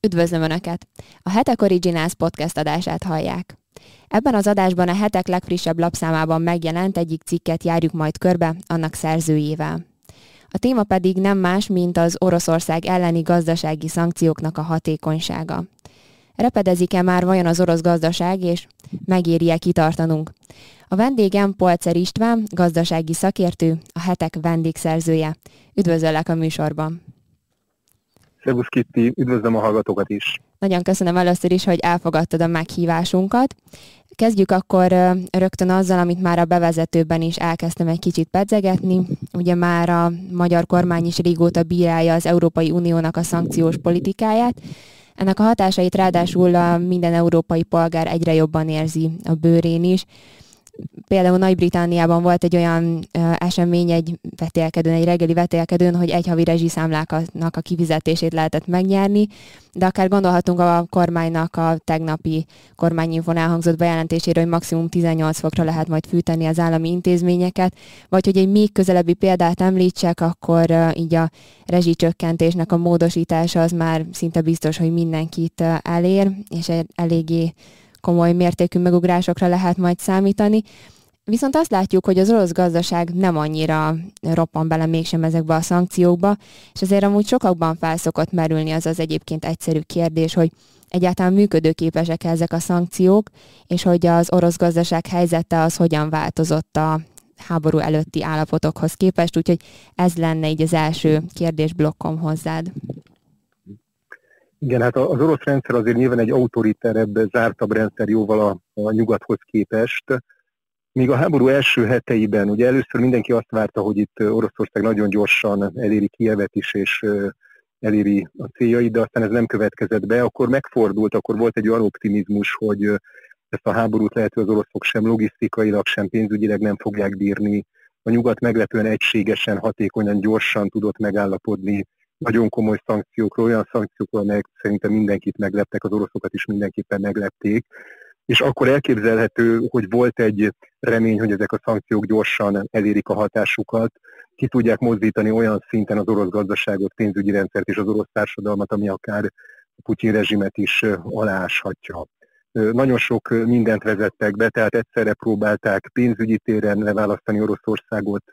Üdvözlöm Önöket! A Hetek Originals podcast adását hallják. Ebben az adásban a Hetek legfrissebb lapszámában megjelent egyik cikket járjuk majd körbe annak szerzőjével. A téma pedig nem más, mint az Oroszország elleni gazdasági szankcióknak a hatékonysága. Repedezik-e már vajon az orosz gazdaság, és megéri-e kitartanunk? A vendégem Polcer István, gazdasági szakértő, a hetek vendégszerzője. Üdvözöllek a műsorban! Szervusz Kitti, üdvözlöm a hallgatókat is! Nagyon köszönöm először is, hogy elfogadtad a meghívásunkat. Kezdjük akkor rögtön azzal, amit már a bevezetőben is elkezdtem egy kicsit pedzegetni. Ugye már a magyar kormány is régóta bírálja az Európai Uniónak a szankciós politikáját. Ennek a hatásait ráadásul a minden európai polgár egyre jobban érzi a bőrén is például Nagy-Britániában volt egy olyan esemény, egy vetélkedőn, egy reggeli vetélkedőn, hogy egy havi rezsiszámláknak a kifizetését lehetett megnyerni, de akár gondolhatunk a kormánynak a tegnapi kormányinfon elhangzott bejelentésére, hogy maximum 18 fokra lehet majd fűteni az állami intézményeket, vagy hogy egy még közelebbi példát említsek, akkor így a rezsicsökkentésnek a módosítása az már szinte biztos, hogy mindenkit elér, és eléggé komoly mértékű megugrásokra lehet majd számítani. Viszont azt látjuk, hogy az orosz gazdaság nem annyira roppan bele mégsem ezekbe a szankciókba, és azért amúgy sokakban felszokott merülni az az egyébként egyszerű kérdés, hogy egyáltalán működőképesek -e ezek a szankciók, és hogy az orosz gazdaság helyzete az hogyan változott a háború előtti állapotokhoz képest, úgyhogy ez lenne így az első kérdésblokkom hozzád. Igen, hát az orosz rendszer azért nyilván egy autoriterebb, zártabb rendszer jóval a, a nyugathoz képest. Míg a háború első heteiben, ugye először mindenki azt várta, hogy itt Oroszország nagyon gyorsan eléri Kievet is, és eléri a céljait, de aztán ez nem következett be, akkor megfordult, akkor volt egy olyan optimizmus, hogy ezt a háborút lehet, hogy az oroszok sem logisztikailag, sem pénzügyileg nem fogják bírni. A nyugat meglepően egységesen, hatékonyan, gyorsan tudott megállapodni nagyon komoly szankciókról, olyan szankciókról, amelyek szerintem mindenkit megleptek, az oroszokat is mindenképpen meglepték, és akkor elképzelhető, hogy volt egy remény, hogy ezek a szankciók gyorsan elérik a hatásukat, ki tudják mozdítani olyan szinten az orosz gazdaságot, pénzügyi rendszert és az orosz társadalmat, ami akár a Putyin rezsimet is aláshatja. Nagyon sok mindent vezettek be, tehát egyszerre próbálták pénzügyi téren leválasztani Oroszországot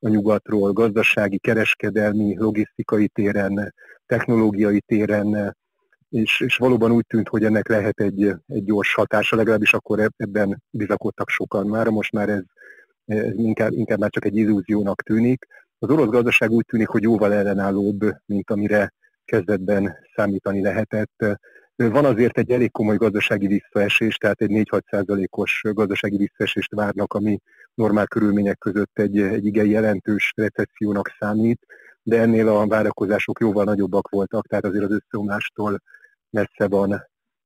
a nyugatról, gazdasági, kereskedelmi, logisztikai téren, technológiai téren, és, és valóban úgy tűnt, hogy ennek lehet egy, egy gyors hatása, legalábbis akkor ebben bizakodtak sokan már, most már ez, ez inkább, inkább már csak egy illúziónak tűnik. Az orosz gazdaság úgy tűnik, hogy jóval ellenállóbb, mint amire kezdetben számítani lehetett. Van azért egy elég komoly gazdasági visszaesés, tehát egy 4-6 százalékos gazdasági visszaesést várnak, ami normál körülmények között egy, egy igen jelentős recessziónak számít, de ennél a várakozások jóval nagyobbak voltak, tehát azért az összeomlástól messze van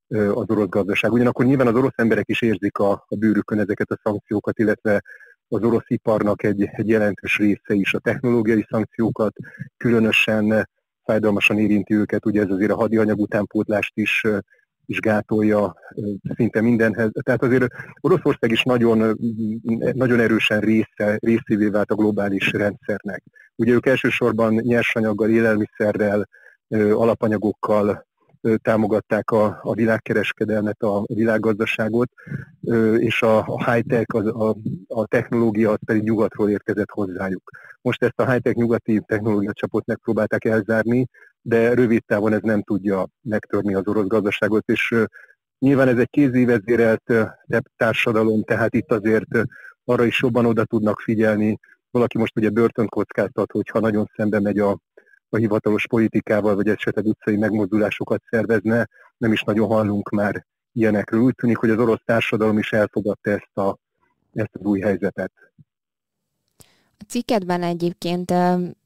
az orosz gazdaság. Ugyanakkor nyilván az orosz emberek is érzik a, a bőrükön ezeket a szankciókat, illetve az orosz iparnak egy, egy jelentős része is a technológiai szankciókat, különösen fájdalmasan érinti őket, ugye ez azért a hadianyag utánpótlást is is gátolja szinte mindenhez. Tehát azért Oroszország is nagyon, nagyon erősen része, részévé vált a globális rendszernek. Ugye ők elsősorban nyersanyaggal, élelmiszerrel, alapanyagokkal támogatták a, a világkereskedelmet, a világgazdaságot, és a, a high-tech, a, a, a technológia az pedig nyugatról érkezett hozzájuk. Most ezt a high-tech nyugati technológia csapot megpróbálták elzárni, de rövid távon ez nem tudja megtörni az orosz gazdaságot, és nyilván ez egy kézi vezérelt társadalom, tehát itt azért arra is jobban oda tudnak figyelni. Valaki most ugye börtön kockáztat, hogyha nagyon szembe megy a, a hivatalos politikával, vagy esetleg utcai megmozdulásokat szervezne, nem is nagyon hallunk már ilyenekről. Úgy tűnik, hogy az orosz társadalom is elfogadta ezt, a, ezt az új helyzetet. A cikkedben egyébként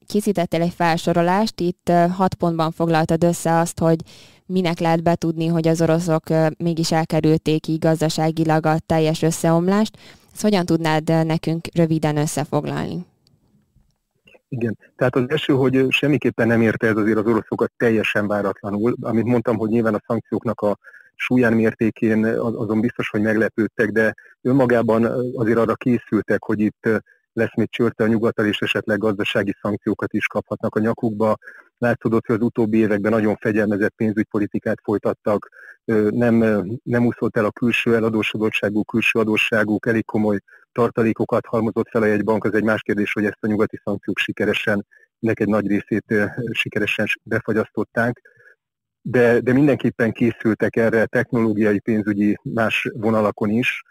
készítettél egy felsorolást, itt hat pontban foglaltad össze azt, hogy minek lehet betudni, hogy az oroszok mégis elkerülték így gazdaságilag a teljes összeomlást. Ezt hogyan tudnád nekünk röviden összefoglalni? Igen, tehát az első, hogy semmiképpen nem érte ez azért az oroszokat teljesen váratlanul. Amit mondtam, hogy nyilván a szankcióknak a súlyán mértékén azon biztos, hogy meglepődtek, de önmagában azért arra készültek, hogy itt lesz még csörte a nyugatal, és esetleg gazdasági szankciókat is kaphatnak a nyakukba. Látszódott, hogy az utóbbi években nagyon fegyelmezett pénzügypolitikát folytattak, nem, nem úszott el a külső eladósodottságú, külső adósságuk, elég komoly tartalékokat halmozott fel a jegybank, az egy más kérdés, hogy ezt a nyugati szankciók sikeresen, ennek egy nagy részét sikeresen befagyasztották, de, de mindenképpen készültek erre technológiai, pénzügyi más vonalakon is,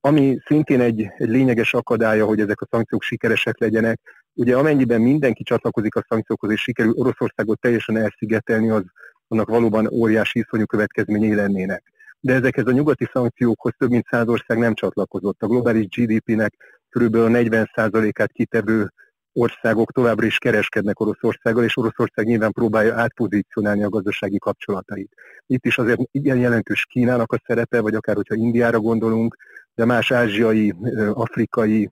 ami szintén egy, egy lényeges akadálya, hogy ezek a szankciók sikeresek legyenek. Ugye amennyiben mindenki csatlakozik a szankciókhoz, és sikerül Oroszországot teljesen elszigetelni, az annak valóban óriási iszonyú következményei lennének. De ezekhez a nyugati szankciókhoz több mint száz ország nem csatlakozott. A globális GDP-nek körülbelül 40%-át kitevő országok továbbra is kereskednek Oroszországgal, és Oroszország nyilván próbálja átpozícionálni a gazdasági kapcsolatait. Itt is azért igen jelentős Kínának a szerepe, vagy akár hogyha Indiára gondolunk, de más ázsiai, afrikai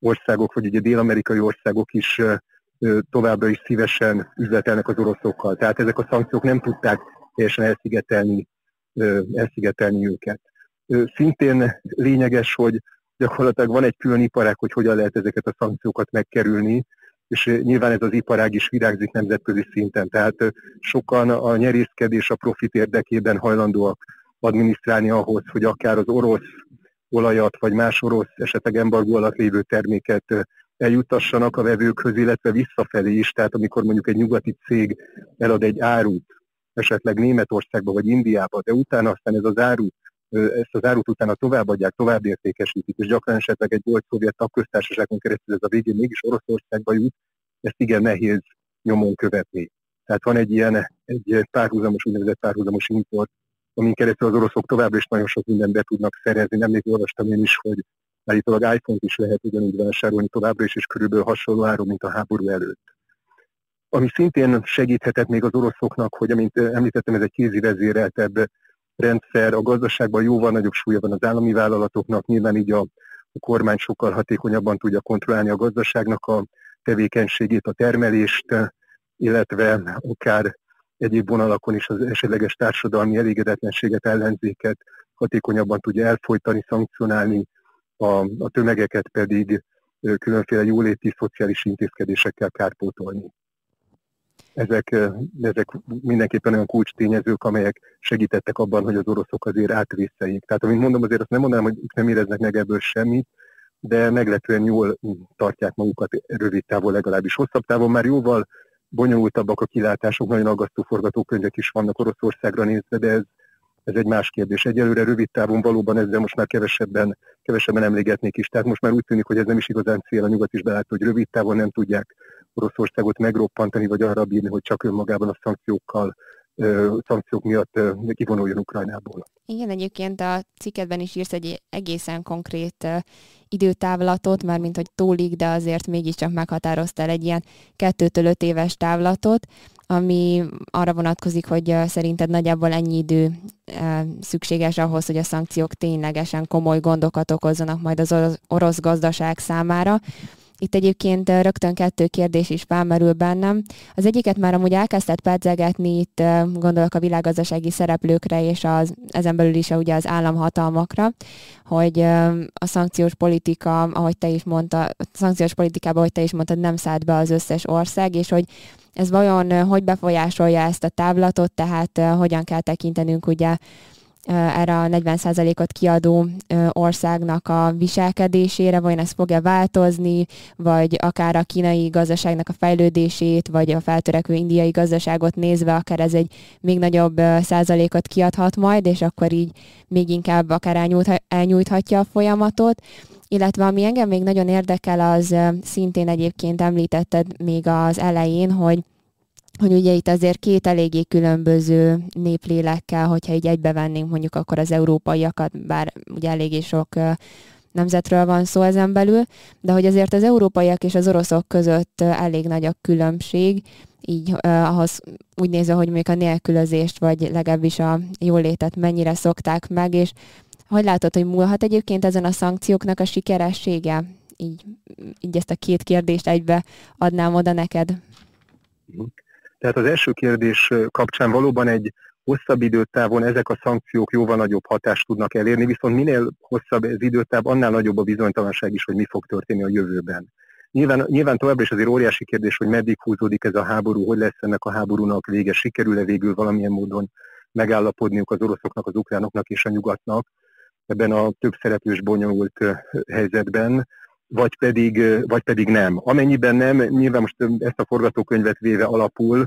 országok, vagy ugye dél-amerikai országok is továbbra is szívesen üzletelnek az oroszokkal. Tehát ezek a szankciók nem tudták teljesen elszigetelni, elszigetelni őket. Szintén lényeges, hogy gyakorlatilag van egy külön iparág, hogy hogyan lehet ezeket a szankciókat megkerülni, és nyilván ez az iparág is virágzik nemzetközi szinten. Tehát sokan a nyerészkedés, a profit érdekében hajlandóak adminisztrálni ahhoz, hogy akár az orosz olajat, vagy más orosz, esetleg embargó alatt lévő terméket eljutassanak a vevőkhöz, illetve visszafelé is. Tehát amikor mondjuk egy nyugati cég elad egy árut, esetleg Németországba vagy Indiába, de utána aztán ez az áru, ezt az árut utána továbbadják, tovább értékesítik, és gyakran esetleg egy volt szovjet tagköztársaságon keresztül ez a végén mégis Oroszországba jut, ezt igen nehéz nyomon követni. Tehát van egy ilyen egy párhuzamos, úgynevezett párhuzamos import amin keresztül az oroszok továbbra is nagyon sok mindent be tudnak szerezni. Nemrég olvastam én is, hogy állítólag iPhone-t is lehet ugyanúgy vásárolni továbbra is, és körülbelül hasonló áron, mint a háború előtt. Ami szintén segíthetett még az oroszoknak, hogy amint említettem, ez egy kézi vezéreltebb rendszer, a gazdaságban jóval nagyobb súlya van az állami vállalatoknak, nyilván így a, a kormány sokkal hatékonyabban tudja kontrollálni a gazdaságnak a tevékenységét, a termelést, illetve akár egyéb vonalakon is az esetleges társadalmi elégedetlenséget, ellenzéket hatékonyabban tudja elfolytani, szankcionálni, a, a tömegeket pedig különféle jóléti szociális intézkedésekkel kárpótolni. Ezek, ezek mindenképpen olyan kulcstényezők, amelyek segítettek abban, hogy az oroszok azért átvészeljék. Tehát, amint mondom, azért azt nem mondanám, hogy nem éreznek meg ebből semmit, de meglepően jól tartják magukat rövid távon, legalábbis hosszabb távon már jóval bonyolultabbak a kilátások, nagyon aggasztó forgatókönyvek is vannak Oroszországra nézve, de ez, ez egy más kérdés. Egyelőre rövid távon valóban ezzel most már kevesebben, kevesebben emlégetnék is. Tehát most már úgy tűnik, hogy ez nem is igazán cél, a nyugat is belát, hogy rövid távon nem tudják Oroszországot megroppantani, vagy arra bírni, hogy csak önmagában a szankciókkal szankciók miatt kivonuljon Ukrajnából. Igen, egyébként a cikketben is írsz egy egészen konkrét időtávlatot, mármint hogy tólig, de azért mégiscsak meghatároztál egy ilyen kettőtől öt éves távlatot, ami arra vonatkozik, hogy szerinted nagyjából ennyi idő szükséges ahhoz, hogy a szankciók ténylegesen komoly gondokat okozzanak majd az orosz gazdaság számára. Itt egyébként rögtön kettő kérdés is felmerül bennem. Az egyiket már amúgy elkezdett pedzegetni, itt gondolok a világgazdasági szereplőkre és az, ezen belül is ugye az államhatalmakra, hogy a szankciós politika, ahogy te is mondta, a szankciós politikában, ahogy te is mondtad, nem szállt be az összes ország, és hogy ez vajon hogy befolyásolja ezt a távlatot, tehát hogyan kell tekintenünk ugye erre a 40%-ot kiadó országnak a viselkedésére, vagy ez fog-e változni, vagy akár a kínai gazdaságnak a fejlődését, vagy a feltörekvő indiai gazdaságot nézve, akár ez egy még nagyobb százalékot kiadhat majd, és akkor így még inkább akár elnyújthatja a folyamatot. Illetve ami engem még nagyon érdekel, az szintén egyébként említetted még az elején, hogy hogy ugye itt azért két eléggé különböző néplélekkel, hogyha így egybevennénk mondjuk akkor az európaiakat, bár ugye eléggé sok nemzetről van szó ezen belül, de hogy azért az európaiak és az oroszok között elég nagy a különbség, így uh, ahhoz úgy nézve, hogy még a nélkülözést, vagy legalábbis a jólétet mennyire szokták meg, és hogy látod, hogy múlhat egyébként ezen a szankcióknak a sikeressége? Így, így ezt a két kérdést egybe adnám oda neked. Tehát az első kérdés kapcsán valóban egy hosszabb időtávon ezek a szankciók jóval nagyobb hatást tudnak elérni, viszont minél hosszabb az időtáv, annál nagyobb a bizonytalanság is, hogy mi fog történni a jövőben. Nyilván, nyilván továbbra is azért óriási kérdés, hogy meddig húzódik ez a háború, hogy lesz ennek a háborúnak vége, sikerül-e végül valamilyen módon megállapodniuk az oroszoknak, az ukránoknak és a nyugatnak ebben a több szereplős bonyolult helyzetben, vagy pedig, vagy pedig nem. Amennyiben nem, nyilván most ezt a forgatókönyvet véve alapul,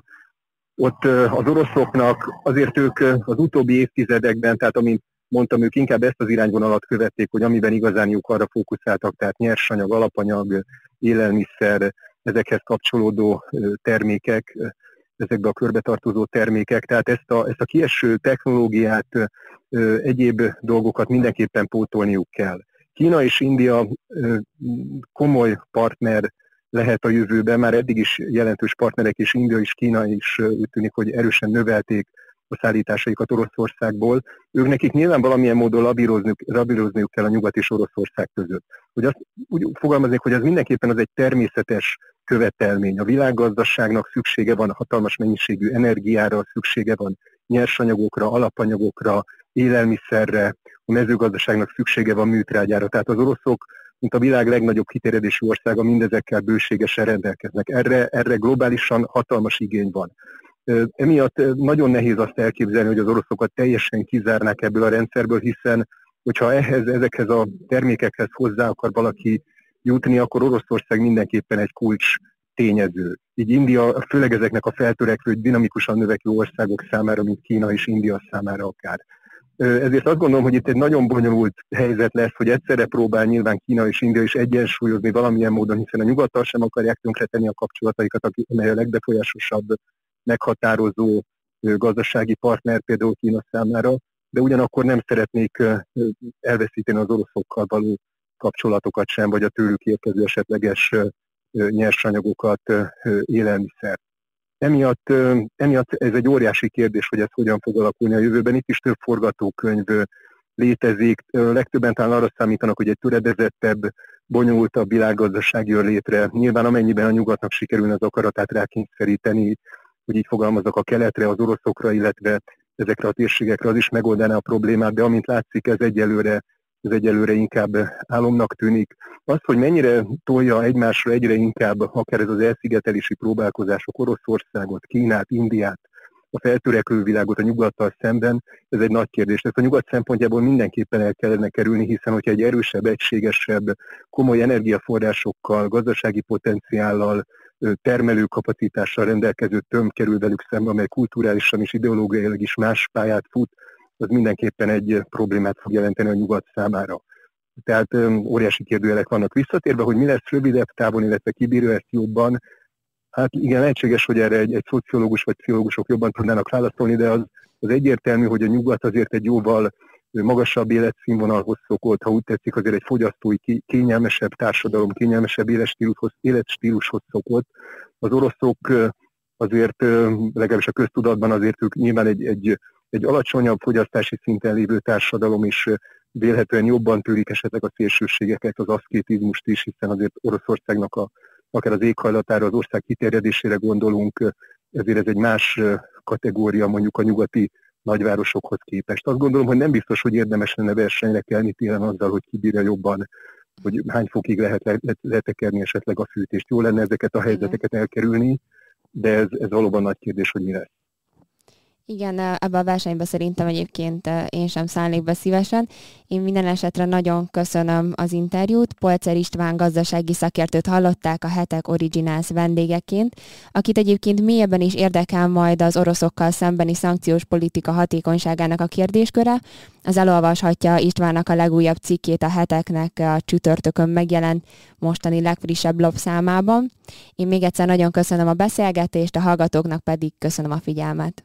ott az oroszoknak azért ők az utóbbi évtizedekben, tehát amint mondtam, ők inkább ezt az irányvonalat követték, hogy amiben igazán jók arra fókuszáltak, tehát nyersanyag, alapanyag, élelmiszer, ezekhez kapcsolódó termékek, ezekbe a körbe tartozó termékek. Tehát ezt a, ezt a kieső technológiát, egyéb dolgokat mindenképpen pótolniuk kell. Kína és India komoly partner lehet a jövőben, már eddig is jelentős partnerek, és India és Kína is úgy tűnik, hogy erősen növelték a szállításaikat Oroszországból. Ők nekik nyilván valamilyen módon labírozniuk, labírozniuk kell a nyugat és Oroszország között. Hogy azt úgy fogalmaznék, hogy az mindenképpen az egy természetes követelmény. A világgazdaságnak szüksége van hatalmas mennyiségű energiára, szüksége van nyersanyagokra, alapanyagokra, élelmiszerre, a mezőgazdaságnak szüksége van műtrágyára. Tehát az oroszok, mint a világ legnagyobb kiterjedésű országa, mindezekkel bőségesen rendelkeznek. Erre, erre globálisan hatalmas igény van. Emiatt nagyon nehéz azt elképzelni, hogy az oroszokat teljesen kizárnák ebből a rendszerből, hiszen hogyha ehhez, ezekhez a termékekhez hozzá akar valaki jutni, akkor Oroszország mindenképpen egy kulcs tényező. Így India, főleg ezeknek a feltörekvő, dinamikusan növekvő országok számára, mint Kína és India számára akár. Ezért azt gondolom, hogy itt egy nagyon bonyolult helyzet lesz, hogy egyszerre próbál nyilván Kína és India is egyensúlyozni valamilyen módon, hiszen a nyugattal sem akarják tönkretenni a kapcsolataikat, amely a legbefolyásosabb, meghatározó gazdasági partner például Kína számára, de ugyanakkor nem szeretnék elveszíteni az oroszokkal való kapcsolatokat sem, vagy a tőlük érkező esetleges nyersanyagokat, élelmiszert. Emiatt, emiatt ez egy óriási kérdés, hogy ez hogyan fog alakulni a jövőben. Itt is több forgatókönyv létezik. Legtöbben talán arra számítanak, hogy egy töredezettebb, bonyolultabb világgazdaság jön létre. Nyilván amennyiben a nyugatnak sikerülne az akaratát rákényszeríteni, hogy így fogalmazok a keletre, az oroszokra, illetve ezekre a térségekre, az is megoldaná a problémát, de amint látszik, ez egyelőre ez egyelőre inkább álomnak tűnik. Az, hogy mennyire tolja egymásra egyre inkább, akár ez az elszigetelési próbálkozások Oroszországot, Kínát, Indiát, a feltörekvő világot a nyugattal szemben, ez egy nagy kérdés. Ezt a nyugat szempontjából mindenképpen el kellene kerülni, hiszen hogyha egy erősebb, egységesebb, komoly energiaforrásokkal, gazdasági potenciállal, termelőkapacitással rendelkező tömb kerül velük szembe, amely kulturálisan és ideológiailag is más pályát fut, az mindenképpen egy problémát fog jelenteni a nyugat számára. Tehát óriási kérdőjelek vannak visszatérve, hogy mi lesz rövidebb távon, illetve kibírja ezt jobban. Hát igen, lehetséges, hogy erre egy, egy szociológus vagy pszichológusok jobban tudnának válaszolni, de az, az egyértelmű, hogy a nyugat azért egy jóval magasabb életszínvonalhoz szokott, ha úgy tetszik, azért egy fogyasztói kényelmesebb társadalom, kényelmesebb életstílushoz, életstílushoz szokott. Az oroszok azért legalábbis a köztudatban azért ők nyilván egy, egy egy alacsonyabb fogyasztási szinten lévő társadalom is vélhetően jobban tűrik esetleg a szélsőségeket, az aszkétizmust is, hiszen azért Oroszországnak a, akár az éghajlatára, az ország kiterjedésére gondolunk, ezért ez egy más kategória mondjuk a nyugati nagyvárosokhoz képest. Azt gondolom, hogy nem biztos, hogy érdemes lenne versenyre kelni télen azzal, hogy kibírja jobban, hogy hány fokig lehet letekerni esetleg a fűtést. Jó lenne ezeket a helyzeteket elkerülni, de ez, ez valóban nagy kérdés, hogy mi lesz. Igen, ebbe a versenybe szerintem egyébként én sem szállnék be szívesen. Én minden esetre nagyon köszönöm az interjút. Polcer István gazdasági szakértőt hallották a Hetek Originals vendégeként, akit egyébként mélyebben is érdekel majd az oroszokkal szembeni szankciós politika hatékonyságának a kérdésköre. Az elolvashatja Istvánnak a legújabb cikkét a Heteknek a csütörtökön megjelent mostani legfrissebb lopszámában. Én még egyszer nagyon köszönöm a beszélgetést, a hallgatóknak pedig köszönöm a figyelmet.